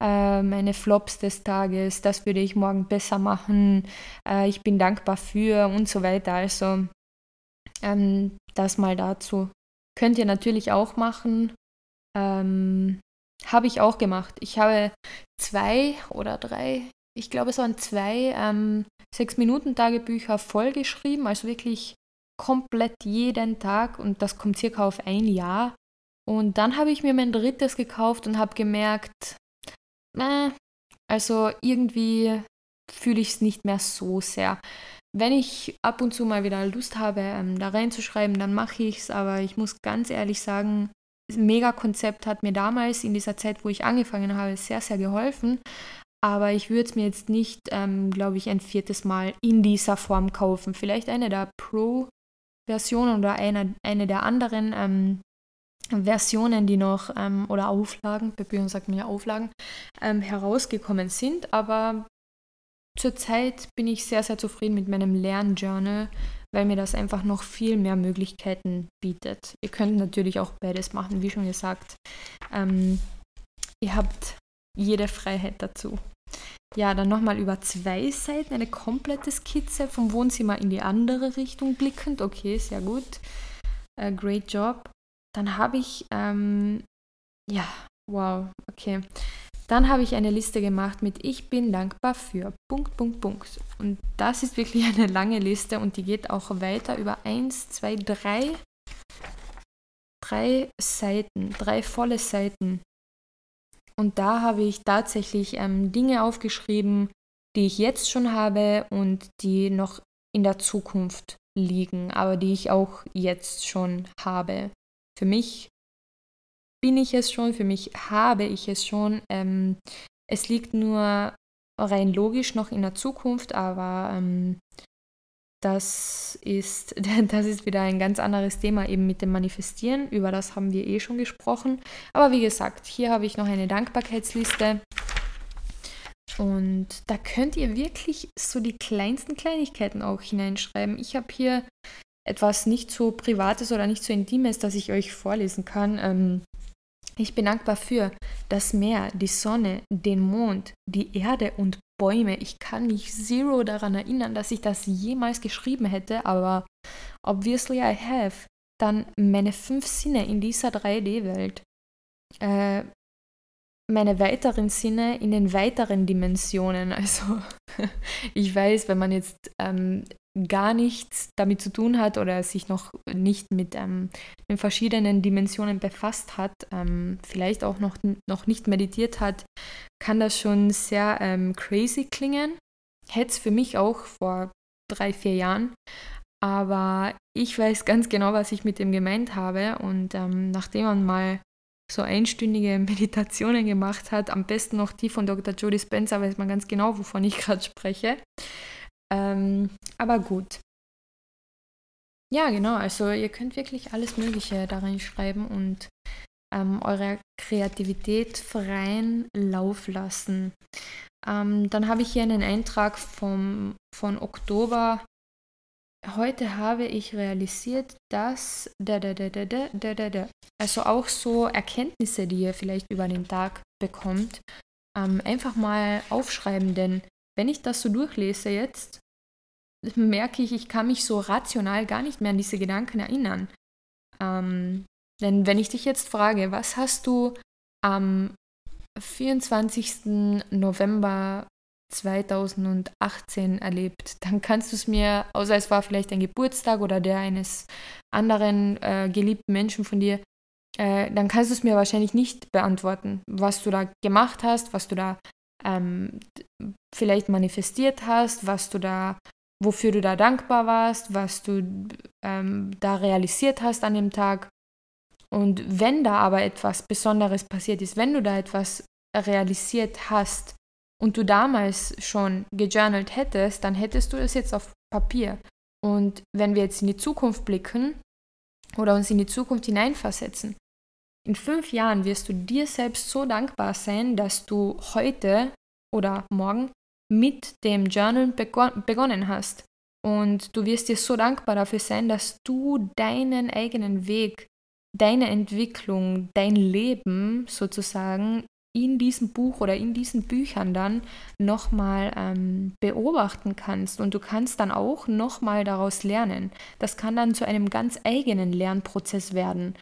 äh, meine Flops des Tages, das würde ich morgen besser machen, äh, ich bin dankbar für und so weiter. Also ähm, das mal dazu. Könnt ihr natürlich auch machen. Ähm, habe ich auch gemacht. Ich habe zwei oder drei, ich glaube es waren zwei ähm, Sechs-Minuten-Tagebücher vollgeschrieben, also wirklich komplett jeden Tag und das kommt circa auf ein Jahr. Und dann habe ich mir mein drittes gekauft und habe gemerkt, äh, also irgendwie fühle ich es nicht mehr so sehr. Wenn ich ab und zu mal wieder Lust habe, ähm, da reinzuschreiben, dann mache ich es, aber ich muss ganz ehrlich sagen, das Mega-Konzept hat mir damals in dieser Zeit, wo ich angefangen habe, sehr, sehr geholfen. Aber ich würde es mir jetzt nicht, ähm, glaube ich, ein viertes Mal in dieser Form kaufen. Vielleicht eine der Pro-Versionen oder eine, eine der anderen ähm, Versionen, die noch ähm, oder Auflagen, bei sagt man ja Auflagen, ähm, herausgekommen sind. Aber zurzeit bin ich sehr, sehr zufrieden mit meinem Lernjournal, weil mir das einfach noch viel mehr Möglichkeiten bietet. Ihr könnt natürlich auch beides machen, wie schon gesagt. Ähm, ihr habt jede Freiheit dazu. Ja, dann nochmal über zwei Seiten eine komplette Skizze vom Wohnzimmer in die andere Richtung blickend. Okay, sehr gut. Uh, great job. Dann habe ich, ähm, ja, wow, okay. Dann habe ich eine Liste gemacht mit Ich bin dankbar für Punkt, Punkt, Punkt. Und das ist wirklich [LAUGHS] eine lange Liste und die geht auch weiter über eins, zwei, drei, drei Seiten, drei volle Seiten. Und da habe ich tatsächlich ähm, Dinge aufgeschrieben, die ich jetzt schon habe und die noch in der Zukunft liegen, aber die ich auch jetzt schon habe. Für mich bin ich es schon, für mich habe ich es schon. Ähm, es liegt nur rein logisch noch in der Zukunft, aber ähm, das, ist, [LAUGHS] das ist wieder ein ganz anderes Thema eben mit dem Manifestieren. Über das haben wir eh schon gesprochen. Aber wie gesagt, hier habe ich noch eine Dankbarkeitsliste. Und da könnt ihr wirklich so die kleinsten Kleinigkeiten auch hineinschreiben. Ich habe hier etwas nicht so Privates oder nicht so Intimes, das ich euch vorlesen kann. Ähm, ich bin dankbar für das Meer, die Sonne, den Mond, die Erde und Bäume. Ich kann mich zero daran erinnern, dass ich das jemals geschrieben hätte, aber obviously I have. Dann meine fünf Sinne in dieser 3D-Welt. Äh, meine weiteren Sinne in den weiteren Dimensionen. [LAUGHS] Also ich weiß, wenn man jetzt ähm, gar nichts damit zu tun hat oder sich noch nicht mit ähm, den verschiedenen Dimensionen befasst hat, ähm, vielleicht auch noch, noch nicht meditiert hat, kann das schon sehr ähm, crazy klingen. Hätte es für mich auch vor drei, vier Jahren. Aber ich weiß ganz genau, was ich mit dem gemeint habe. Und ähm, nachdem man mal so einstündige [LAUGHS] Meditationen gemacht hat, am besten noch die von Dr. Jody Spencer, weiß man ganz genau, wovon ich gerade spreche. Ähm, aber gut. Ja, genau. Also ihr könnt wirklich alles Mögliche da reinschreiben und ähm, eure Kreativität freien Lauf lassen. Ähm, dann habe ich hier einen Eintrag vom, von Oktober. Heute habe ich realisiert, dass da, da, da, da, da, da, da. also auch so Erkenntnisse, die ihr vielleicht über den Tag bekommt, ähm, einfach mal aufschreiben, denn wenn ich das so durchlese jetzt, merke ich, ich kann mich so rational gar nicht mehr an diese Gedanken erinnern. Ähm, denn wenn ich dich jetzt frage, was hast du am 24. November 2018 erlebt, dann kannst du es mir, außer es war vielleicht ein Geburtstag oder der eines anderen äh, geliebten Menschen von dir, äh, dann kannst du es mir wahrscheinlich nicht beantworten, was du da gemacht hast, was du da ähm, vielleicht manifestiert hast, was du da, wofür du da dankbar warst, was du ähm, da realisiert hast an dem Tag. Und wenn da aber etwas Besonderes passiert ist, wenn du da etwas realisiert hast und du damals schon gejournalt hättest, dann hättest du das jetzt auf Papier. Und wenn wir jetzt in die Zukunft blicken oder uns in die Zukunft hineinversetzen, in fünf Jahren wirst du dir selbst so dankbar sein, dass du heute oder morgen mit dem Journal begonnen hast. Und du wirst dir so dankbar dafür sein, dass du deinen eigenen Weg, deine Entwicklung, dein Leben sozusagen in diesem Buch oder in diesen Büchern dann nochmal ähm, beobachten kannst und du kannst dann auch nochmal daraus lernen. Das kann dann zu einem ganz eigenen Lernprozess werden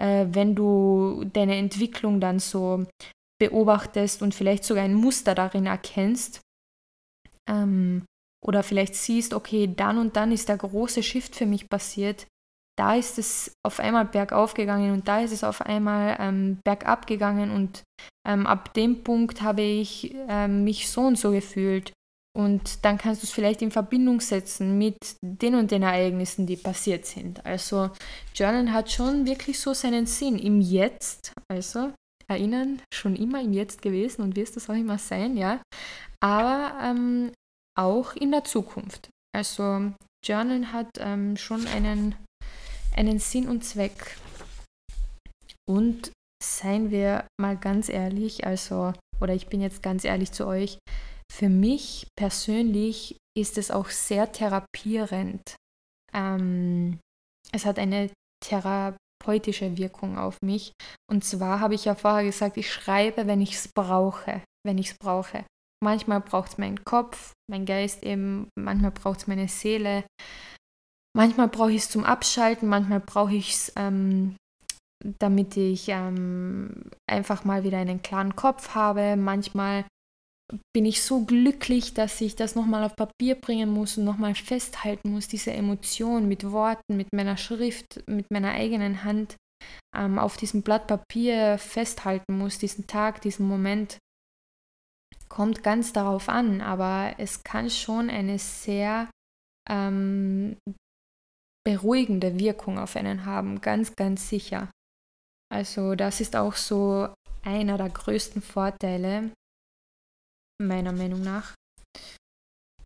äh, wenn du deine Entwicklung dann so beobachtest und vielleicht sogar ein Muster darin erkennst. Ähm, oder vielleicht siehst, okay, dann und dann ist der große Shift für mich passiert. Da ist es auf einmal bergauf gegangen und da ist es auf einmal ähm, bergab gegangen und ähm, ab dem Punkt habe ich ähm, mich so und so gefühlt. Und dann kannst du es vielleicht in Verbindung setzen mit den und den Ereignissen, die passiert sind. Also Journal hat schon wirklich so seinen Sinn im Jetzt. Also erinnern, schon immer im Jetzt gewesen und wirst das auch immer sein, ja. Aber ähm, auch in der Zukunft. Also Journal hat ähm, schon einen, einen Sinn und Zweck. Und seien wir mal ganz ehrlich, also, oder ich bin jetzt ganz ehrlich zu euch, für mich persönlich ist es auch sehr therapierend. Ähm, es hat eine therapeutische Wirkung auf mich. Und zwar habe ich ja vorher gesagt, ich schreibe, wenn ich es brauche. Wenn ich es brauche. Manchmal braucht es meinen Kopf, mein Geist eben, manchmal braucht es meine Seele. Manchmal brauche ich es zum Abschalten, manchmal brauche ich es, ähm, damit ich ähm, einfach mal wieder einen klaren Kopf habe. Manchmal bin ich so glücklich, dass ich das nochmal auf Papier bringen muss und nochmal festhalten muss, diese Emotion mit Worten, mit meiner Schrift, mit meiner eigenen Hand ähm, auf diesem Blatt Papier festhalten muss, diesen Tag, diesen Moment. Kommt ganz darauf an, aber es kann schon eine sehr ähm, beruhigende Wirkung auf einen haben, ganz, ganz sicher. Also das ist auch so einer der größten Vorteile, meiner Meinung nach.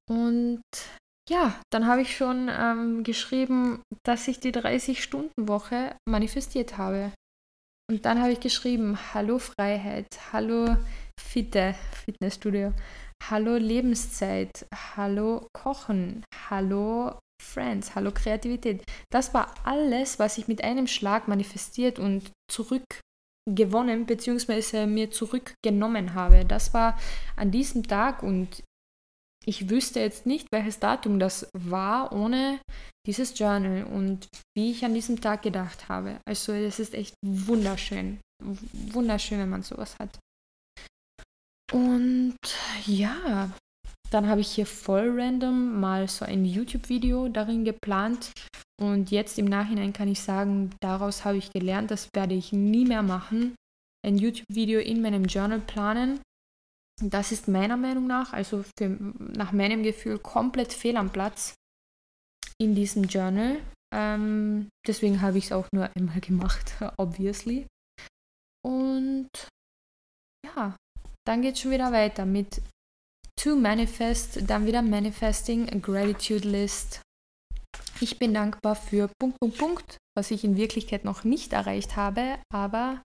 Und ja, dann habe ich schon ähm, geschrieben, dass ich die 30-Stunden-Woche manifestiert habe. Und dann habe ich geschrieben, hallo Freiheit, hallo Fitte, Fitnessstudio, hallo Lebenszeit, hallo Kochen, hallo Friends, hallo Kreativität. Das war alles, was ich mit einem Schlag manifestiert und zurück gewonnen bzw. mir zurückgenommen habe. Das war an diesem Tag und ich wüsste jetzt nicht, welches Datum das war ohne dieses Journal und wie ich an diesem Tag gedacht habe. Also es ist echt wunderschön. Wunderschön, wenn man sowas hat. Und ja, dann habe ich hier voll random mal so ein YouTube-Video darin geplant. Und jetzt im Nachhinein kann ich sagen, daraus habe ich gelernt, das werde ich nie mehr machen. Ein YouTube-Video in meinem Journal planen. Das ist meiner Meinung nach, also für, nach meinem Gefühl, komplett fehl am Platz in diesem Journal. Ähm, deswegen habe ich es auch nur einmal [LAUGHS] gemacht, obviously. Und ja, dann geht es schon wieder weiter mit To Manifest, dann wieder Manifesting, Gratitude List. Ich bin dankbar für Punkt, Punkt, Punkt, was ich in Wirklichkeit noch nicht erreicht habe, aber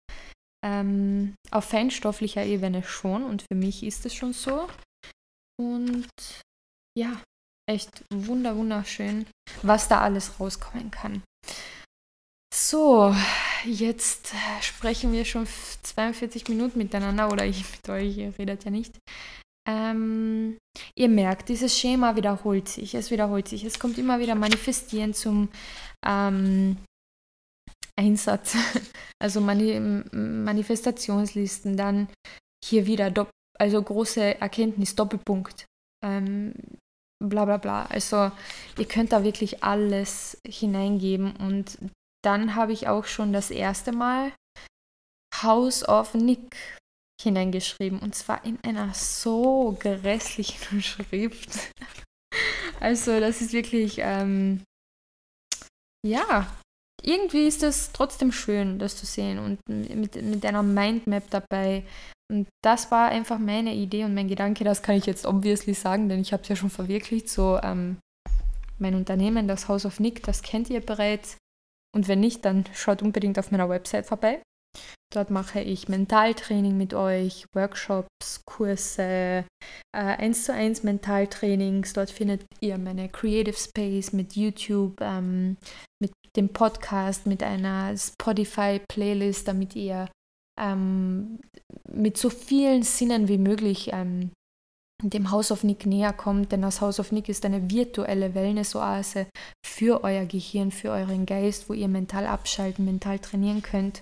ähm, auf feinstofflicher Ebene schon und für mich ist es schon so. Und ja, echt wunder, wunderschön, was da alles rauskommen kann. So, jetzt sprechen wir schon 42 Minuten miteinander oder ich mit euch, ihr redet ja nicht. Ähm, ihr merkt, dieses Schema wiederholt sich, es wiederholt sich, es kommt immer wieder manifestieren zum ähm, Einsatz, [LAUGHS] also Mani Manifestationslisten, dann hier wieder, also große Erkenntnis, Doppelpunkt, ähm, bla bla bla. Also ihr könnt da wirklich alles hineingeben und dann habe ich auch schon das erste Mal House of Nick hineingeschrieben und zwar in einer so grässlichen [LAUGHS] Schrift. Also das ist wirklich, ähm, ja, irgendwie ist es trotzdem schön, das zu sehen und mit, mit einer Mindmap dabei. Und das war einfach meine Idee und mein Gedanke, das kann ich jetzt obviously sagen, denn ich habe es ja schon verwirklicht. So, ähm, mein Unternehmen, das House of Nick, das kennt ihr bereits. Und wenn nicht, dann schaut unbedingt auf meiner Website vorbei. Dort mache ich Mentaltraining mit euch, Workshops, Kurse, äh, 1 zu 1 Mentaltrainings. Dort findet ihr meine Creative Space mit YouTube, ähm, mit dem Podcast, mit einer Spotify-Playlist, damit ihr ähm, mit so vielen Sinnen wie möglich ähm, dem House of Nick näher kommt, denn das House of Nick ist eine virtuelle Wellness-Oase für euer Gehirn, für euren Geist, wo ihr mental abschalten, mental trainieren könnt.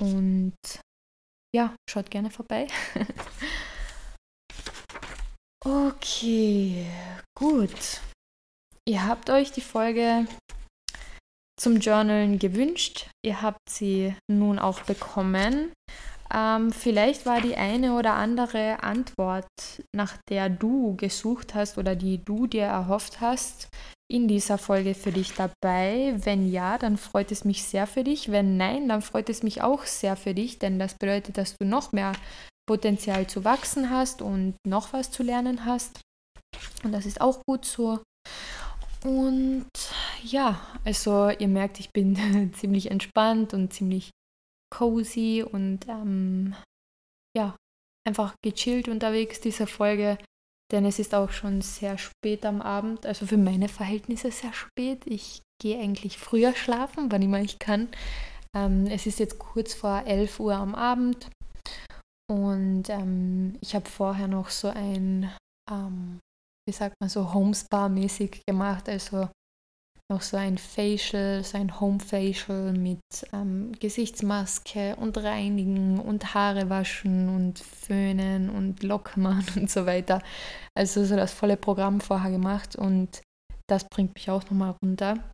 Und ja, schaut gerne vorbei. [LAUGHS] okay, gut. Ihr habt euch die Folge zum Journalen gewünscht. Ihr habt sie nun auch bekommen. Ähm, vielleicht war die eine oder andere Antwort, nach der du gesucht hast oder die du dir erhofft hast, in dieser Folge für dich dabei? Wenn ja, dann freut es mich sehr für dich. Wenn nein, dann freut es mich auch sehr für dich, denn das bedeutet, dass du noch mehr Potenzial zu wachsen hast und noch was zu lernen hast. Und das ist auch gut so. Und ja, also ihr merkt, ich bin [LAUGHS] ziemlich entspannt und ziemlich cozy und ähm, ja, einfach gechillt unterwegs, diese Folge. Denn es ist auch schon sehr spät am Abend, also für meine Verhältnisse sehr spät. Ich gehe eigentlich früher schlafen, wann immer ich kann. Ähm, es ist jetzt kurz vor 11 Uhr am Abend und ähm, ich habe vorher noch so ein, ähm, wie sagt man so, Homespa-mäßig gemacht, also noch so ein Facial, so ein Home Facial mit ähm, Gesichtsmaske und Reinigen und Haare waschen und Föhnen und Lockmann [LAUGHS] und so weiter. Also so das volle Programm vorher gemacht und das bringt mich auch nochmal runter.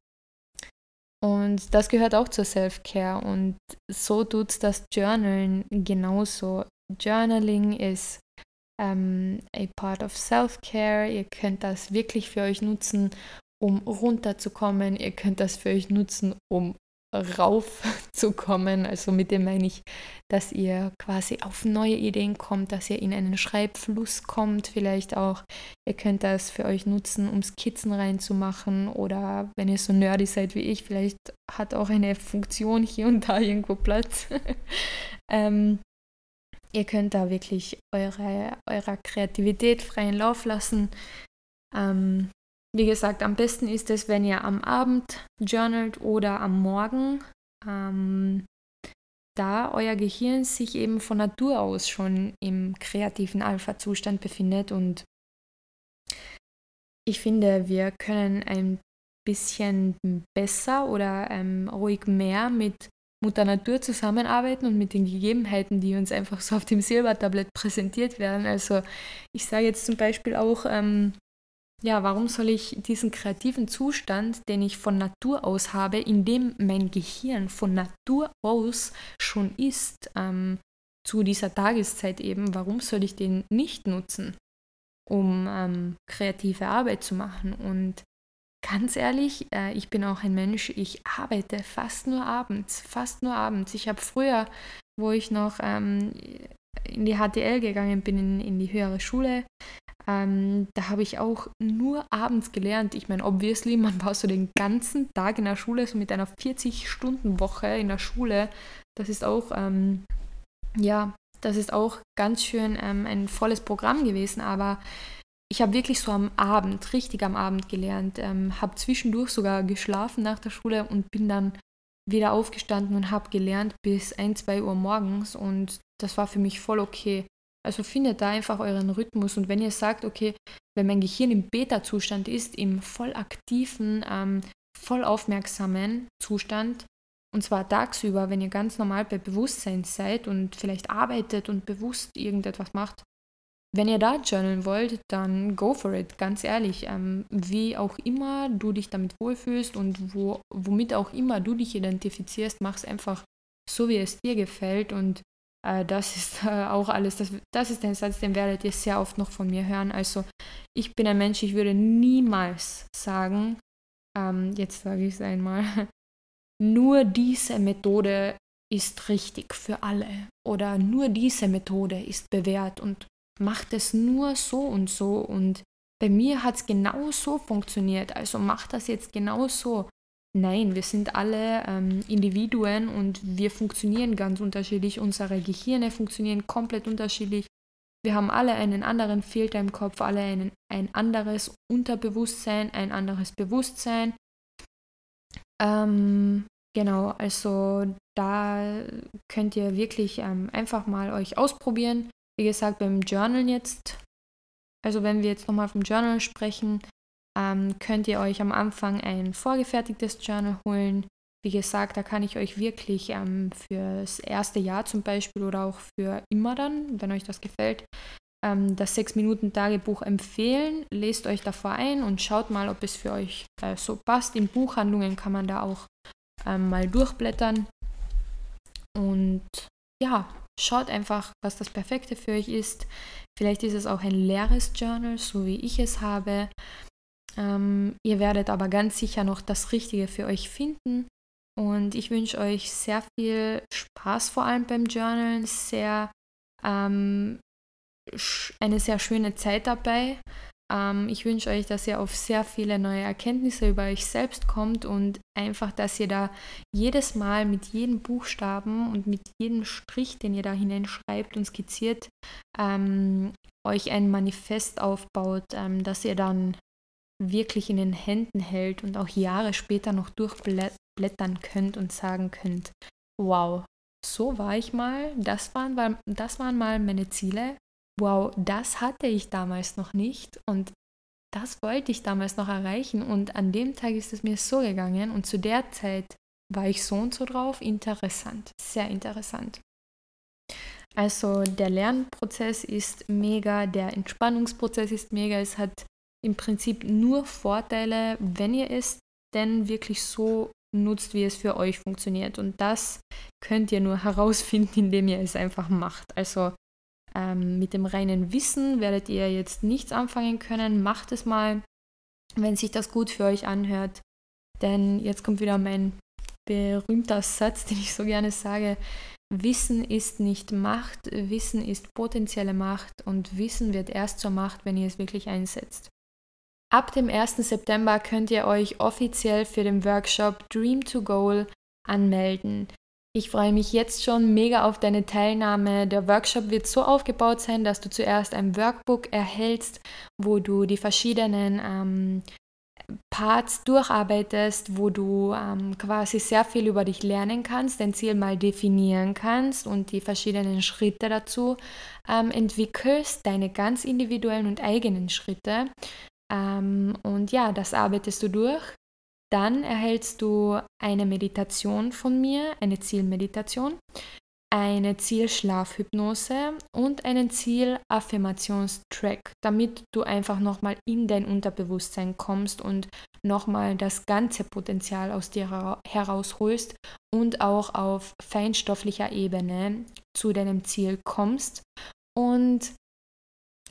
Und das gehört auch zur Self-Care und so tut das Journalen genauso. Journaling ist um, ähm, a part of Self-Care. Ihr könnt das wirklich für euch nutzen, um runterzukommen. Ihr könnt das für euch nutzen, um raufzukommen. [LAUGHS] Also mit dem meine ich, dass ihr quasi auf neue Ideen kommt, dass ihr in einen Schreibfluss kommt, vielleicht auch. Ihr könnt das für euch nutzen, um Skizzen reinzumachen oder wenn ihr so nerdy seid wie ich, vielleicht hat auch eine Funktion hier und da irgendwo Platz. [LAUGHS] ähm, ihr könnt da wirklich eure, eurer Kreativität freien Lauf lassen. Ähm, wie gesagt, am besten ist es, wenn ihr am Abend journalt oder am Morgen, ähm, da euer Gehirn sich eben von Natur aus schon im kreativen Alpha-Zustand befindet. Und ich finde, wir können ein bisschen besser oder ähm, ruhig mehr mit Mutter Natur zusammenarbeiten und mit den Gegebenheiten, die uns einfach so auf dem Silbertablett präsentiert werden. Also ich sage jetzt zum Beispiel auch, ähm, ja, warum soll ich diesen kreativen Zustand, den ich von Natur aus habe, in dem mein Gehirn von Natur aus schon ist, ähm, zu dieser Tageszeit eben, warum soll ich den nicht nutzen, um ähm, kreative Arbeit zu machen? Und ganz ehrlich, äh, ich bin auch ein Mensch, ich arbeite fast nur abends, fast nur abends. Ich habe früher, wo ich noch ähm, in die HTL gegangen bin, in, in die höhere Schule, ähm, da habe ich auch nur abends gelernt. Ich meine, obviously, [LAUGHS] man war so den ganzen Tag in der Schule, so mit einer 40-Stunden-Woche in der Schule. Das ist auch, ähm, ja, das ist auch ganz schön ähm, ein volles Programm gewesen, aber ich habe wirklich so am Abend, richtig am Abend gelernt, ähm, habe zwischendurch sogar geschlafen nach der Schule und bin dann wieder aufgestanden und habe gelernt bis 1, 2 Uhr morgens und das war für mich voll okay. Also findet da einfach euren Rhythmus und wenn ihr sagt, okay, wenn mein Gehirn im Beta-Zustand ist, im voll aktiven, ähm, voll aufmerksamen Zustand, und zwar tagsüber, wenn ihr ganz normal bei Bewusstsein seid und vielleicht arbeitet und bewusst irgendetwas macht, wenn ihr da journalen wollt, dann go for it, ganz ehrlich. Ähm, wie auch immer du dich damit wohlfühlst und wo, womit auch immer du dich identifizierst, mach es einfach so, wie es dir gefällt und äh, das ist äh, auch alles, das, das ist ein Satz, den werdet ihr sehr oft noch von mir hören. Also ich bin ein Mensch, ich würde niemals sagen, ähm, jetzt sage ich es einmal, [LAUGHS] nur diese Methode ist richtig für alle oder nur diese Methode ist bewährt und macht es nur so und so und bei mir hat es genau so funktioniert, also macht das jetzt genau so. Nein, wir sind alle ähm, Individuen und wir funktionieren ganz unterschiedlich. Unsere Gehirne funktionieren komplett unterschiedlich. Wir haben alle einen anderen Filter im Kopf, alle einen, ein anderes Unterbewusstsein, ein anderes Bewusstsein. Ähm, genau, also da könnt ihr wirklich ähm, einfach mal euch ausprobieren. Wie gesagt, beim Journal jetzt, also wenn wir jetzt nochmal vom Journal sprechen, ähm, könnt ihr euch am Anfang ein vorgefertigtes Journal holen. Wie gesagt, da kann ich euch wirklich ähm, fürs erste Jahr zum Beispiel oder auch für immer dann, wenn euch das gefällt, ähm, das 6-Minuten-Tagebuch empfehlen. Lest euch davor ein und schaut mal, ob es für euch äh, so passt. In Buchhandlungen kann man da auch ähm, mal durchblättern. Und ja, schaut einfach, was das Perfekte für euch ist. Vielleicht ist es auch ein leeres Journal, so wie ich es habe. Ähm, ihr werdet aber ganz sicher noch das Richtige für euch finden. Und ich wünsche euch sehr viel Spaß, vor allem beim Journalen, sehr, ähm, eine sehr schöne Zeit dabei. Ähm, ich wünsche euch, dass ihr auf sehr viele neue Erkenntnisse über euch selbst kommt und einfach, dass ihr da jedes Mal mit jedem Buchstaben und mit jedem Strich, den ihr da hineinschreibt und skizziert, ähm, euch ein Manifest aufbaut, ähm, dass ihr dann wirklich in den Händen hält und auch Jahre später noch durchblättern könnt und sagen könnt, wow, so war ich mal, das waren, das waren mal meine Ziele, wow, das hatte ich damals noch nicht und das wollte ich damals noch erreichen und an dem Tag ist es mir so gegangen und zu der Zeit war ich so und so drauf. Interessant, sehr interessant. Also der Lernprozess ist mega, der Entspannungsprozess ist mega. Es hat im Prinzip nur Vorteile, wenn ihr es denn wirklich so nutzt, wie es für euch funktioniert. Und das könnt ihr nur [LAUGHS] herausfinden, indem ihr es einfach macht. Also ähm, mit dem reinen Wissen werdet ihr jetzt nichts anfangen können. Macht es mal, wenn sich das gut für euch anhört. Denn jetzt kommt wieder mein berühmter Satz, [LAUGHS] den ich so gerne sage. Wissen ist nicht Macht, Wissen ist potenzielle Macht und Wissen wird erst zur Macht, wenn ihr es wirklich einsetzt. Ab dem 1. September könnt ihr euch offiziell für den Workshop Dream to Goal anmelden. Ich freue mich jetzt schon mega auf deine Teilnahme. Der Workshop wird so aufgebaut sein, dass du zuerst ein Workbook erhältst, wo du die verschiedenen ähm, Parts durcharbeitest, wo du ähm, quasi sehr viel über dich lernen kannst, dein Ziel mal definieren kannst und die verschiedenen Schritte dazu ähm, entwickelst, deine ganz individuellen und eigenen Schritte. Ähm, und ja, das arbeitest du durch. Dann erhältst du eine Meditation von mir, eine Zielmeditation, eine Zielschlafhypnose und einen Zielaffirmationstrack, damit du einfach nochmal in dein Unterbewusstsein kommst und nochmal das ganze Potenzial aus dir herausholst und auch auf feinstofflicher Ebene zu deinem Ziel kommst. Und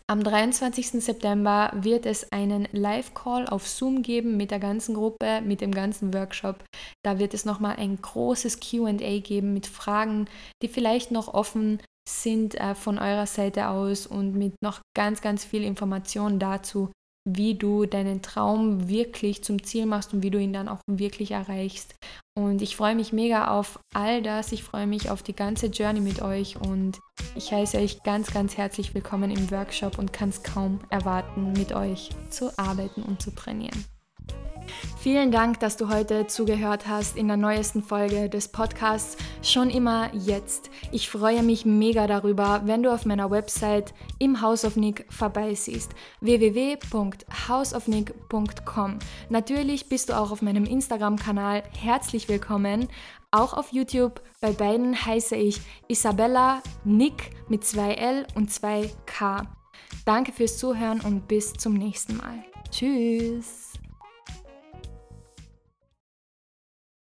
am 23. September wird es einen Live-Call auf Zoom geben mit der ganzen Gruppe, mit dem ganzen Workshop. Da wird es nochmal ein großes QA geben mit Fragen, die vielleicht noch offen sind äh, von eurer Seite aus und mit noch ganz, ganz viel Information dazu, wie du deinen Traum wirklich zum Ziel machst und wie du ihn dann auch wirklich erreichst. Und ich freue mich mega auf all das. Ich freue mich auf die ganze Journey mit euch und ich heiße euch ganz, ganz herzlich willkommen im Workshop und kann es kaum erwarten, mit euch zu arbeiten und zu trainieren. Vielen Dank, dass du heute zugehört hast in der neuesten Folge des Podcasts Schon immer jetzt. Ich freue mich mega darüber, wenn du auf meiner Website im House of Nick vorbeisiehst. www.houseofnick.com. Natürlich bist du auch auf meinem Instagram-Kanal herzlich willkommen. Auch auf YouTube. Bei beiden heiße ich Isabella Nick mit 2 L und 2 K. Danke fürs Zuhören und bis zum nächsten Mal. Tschüss.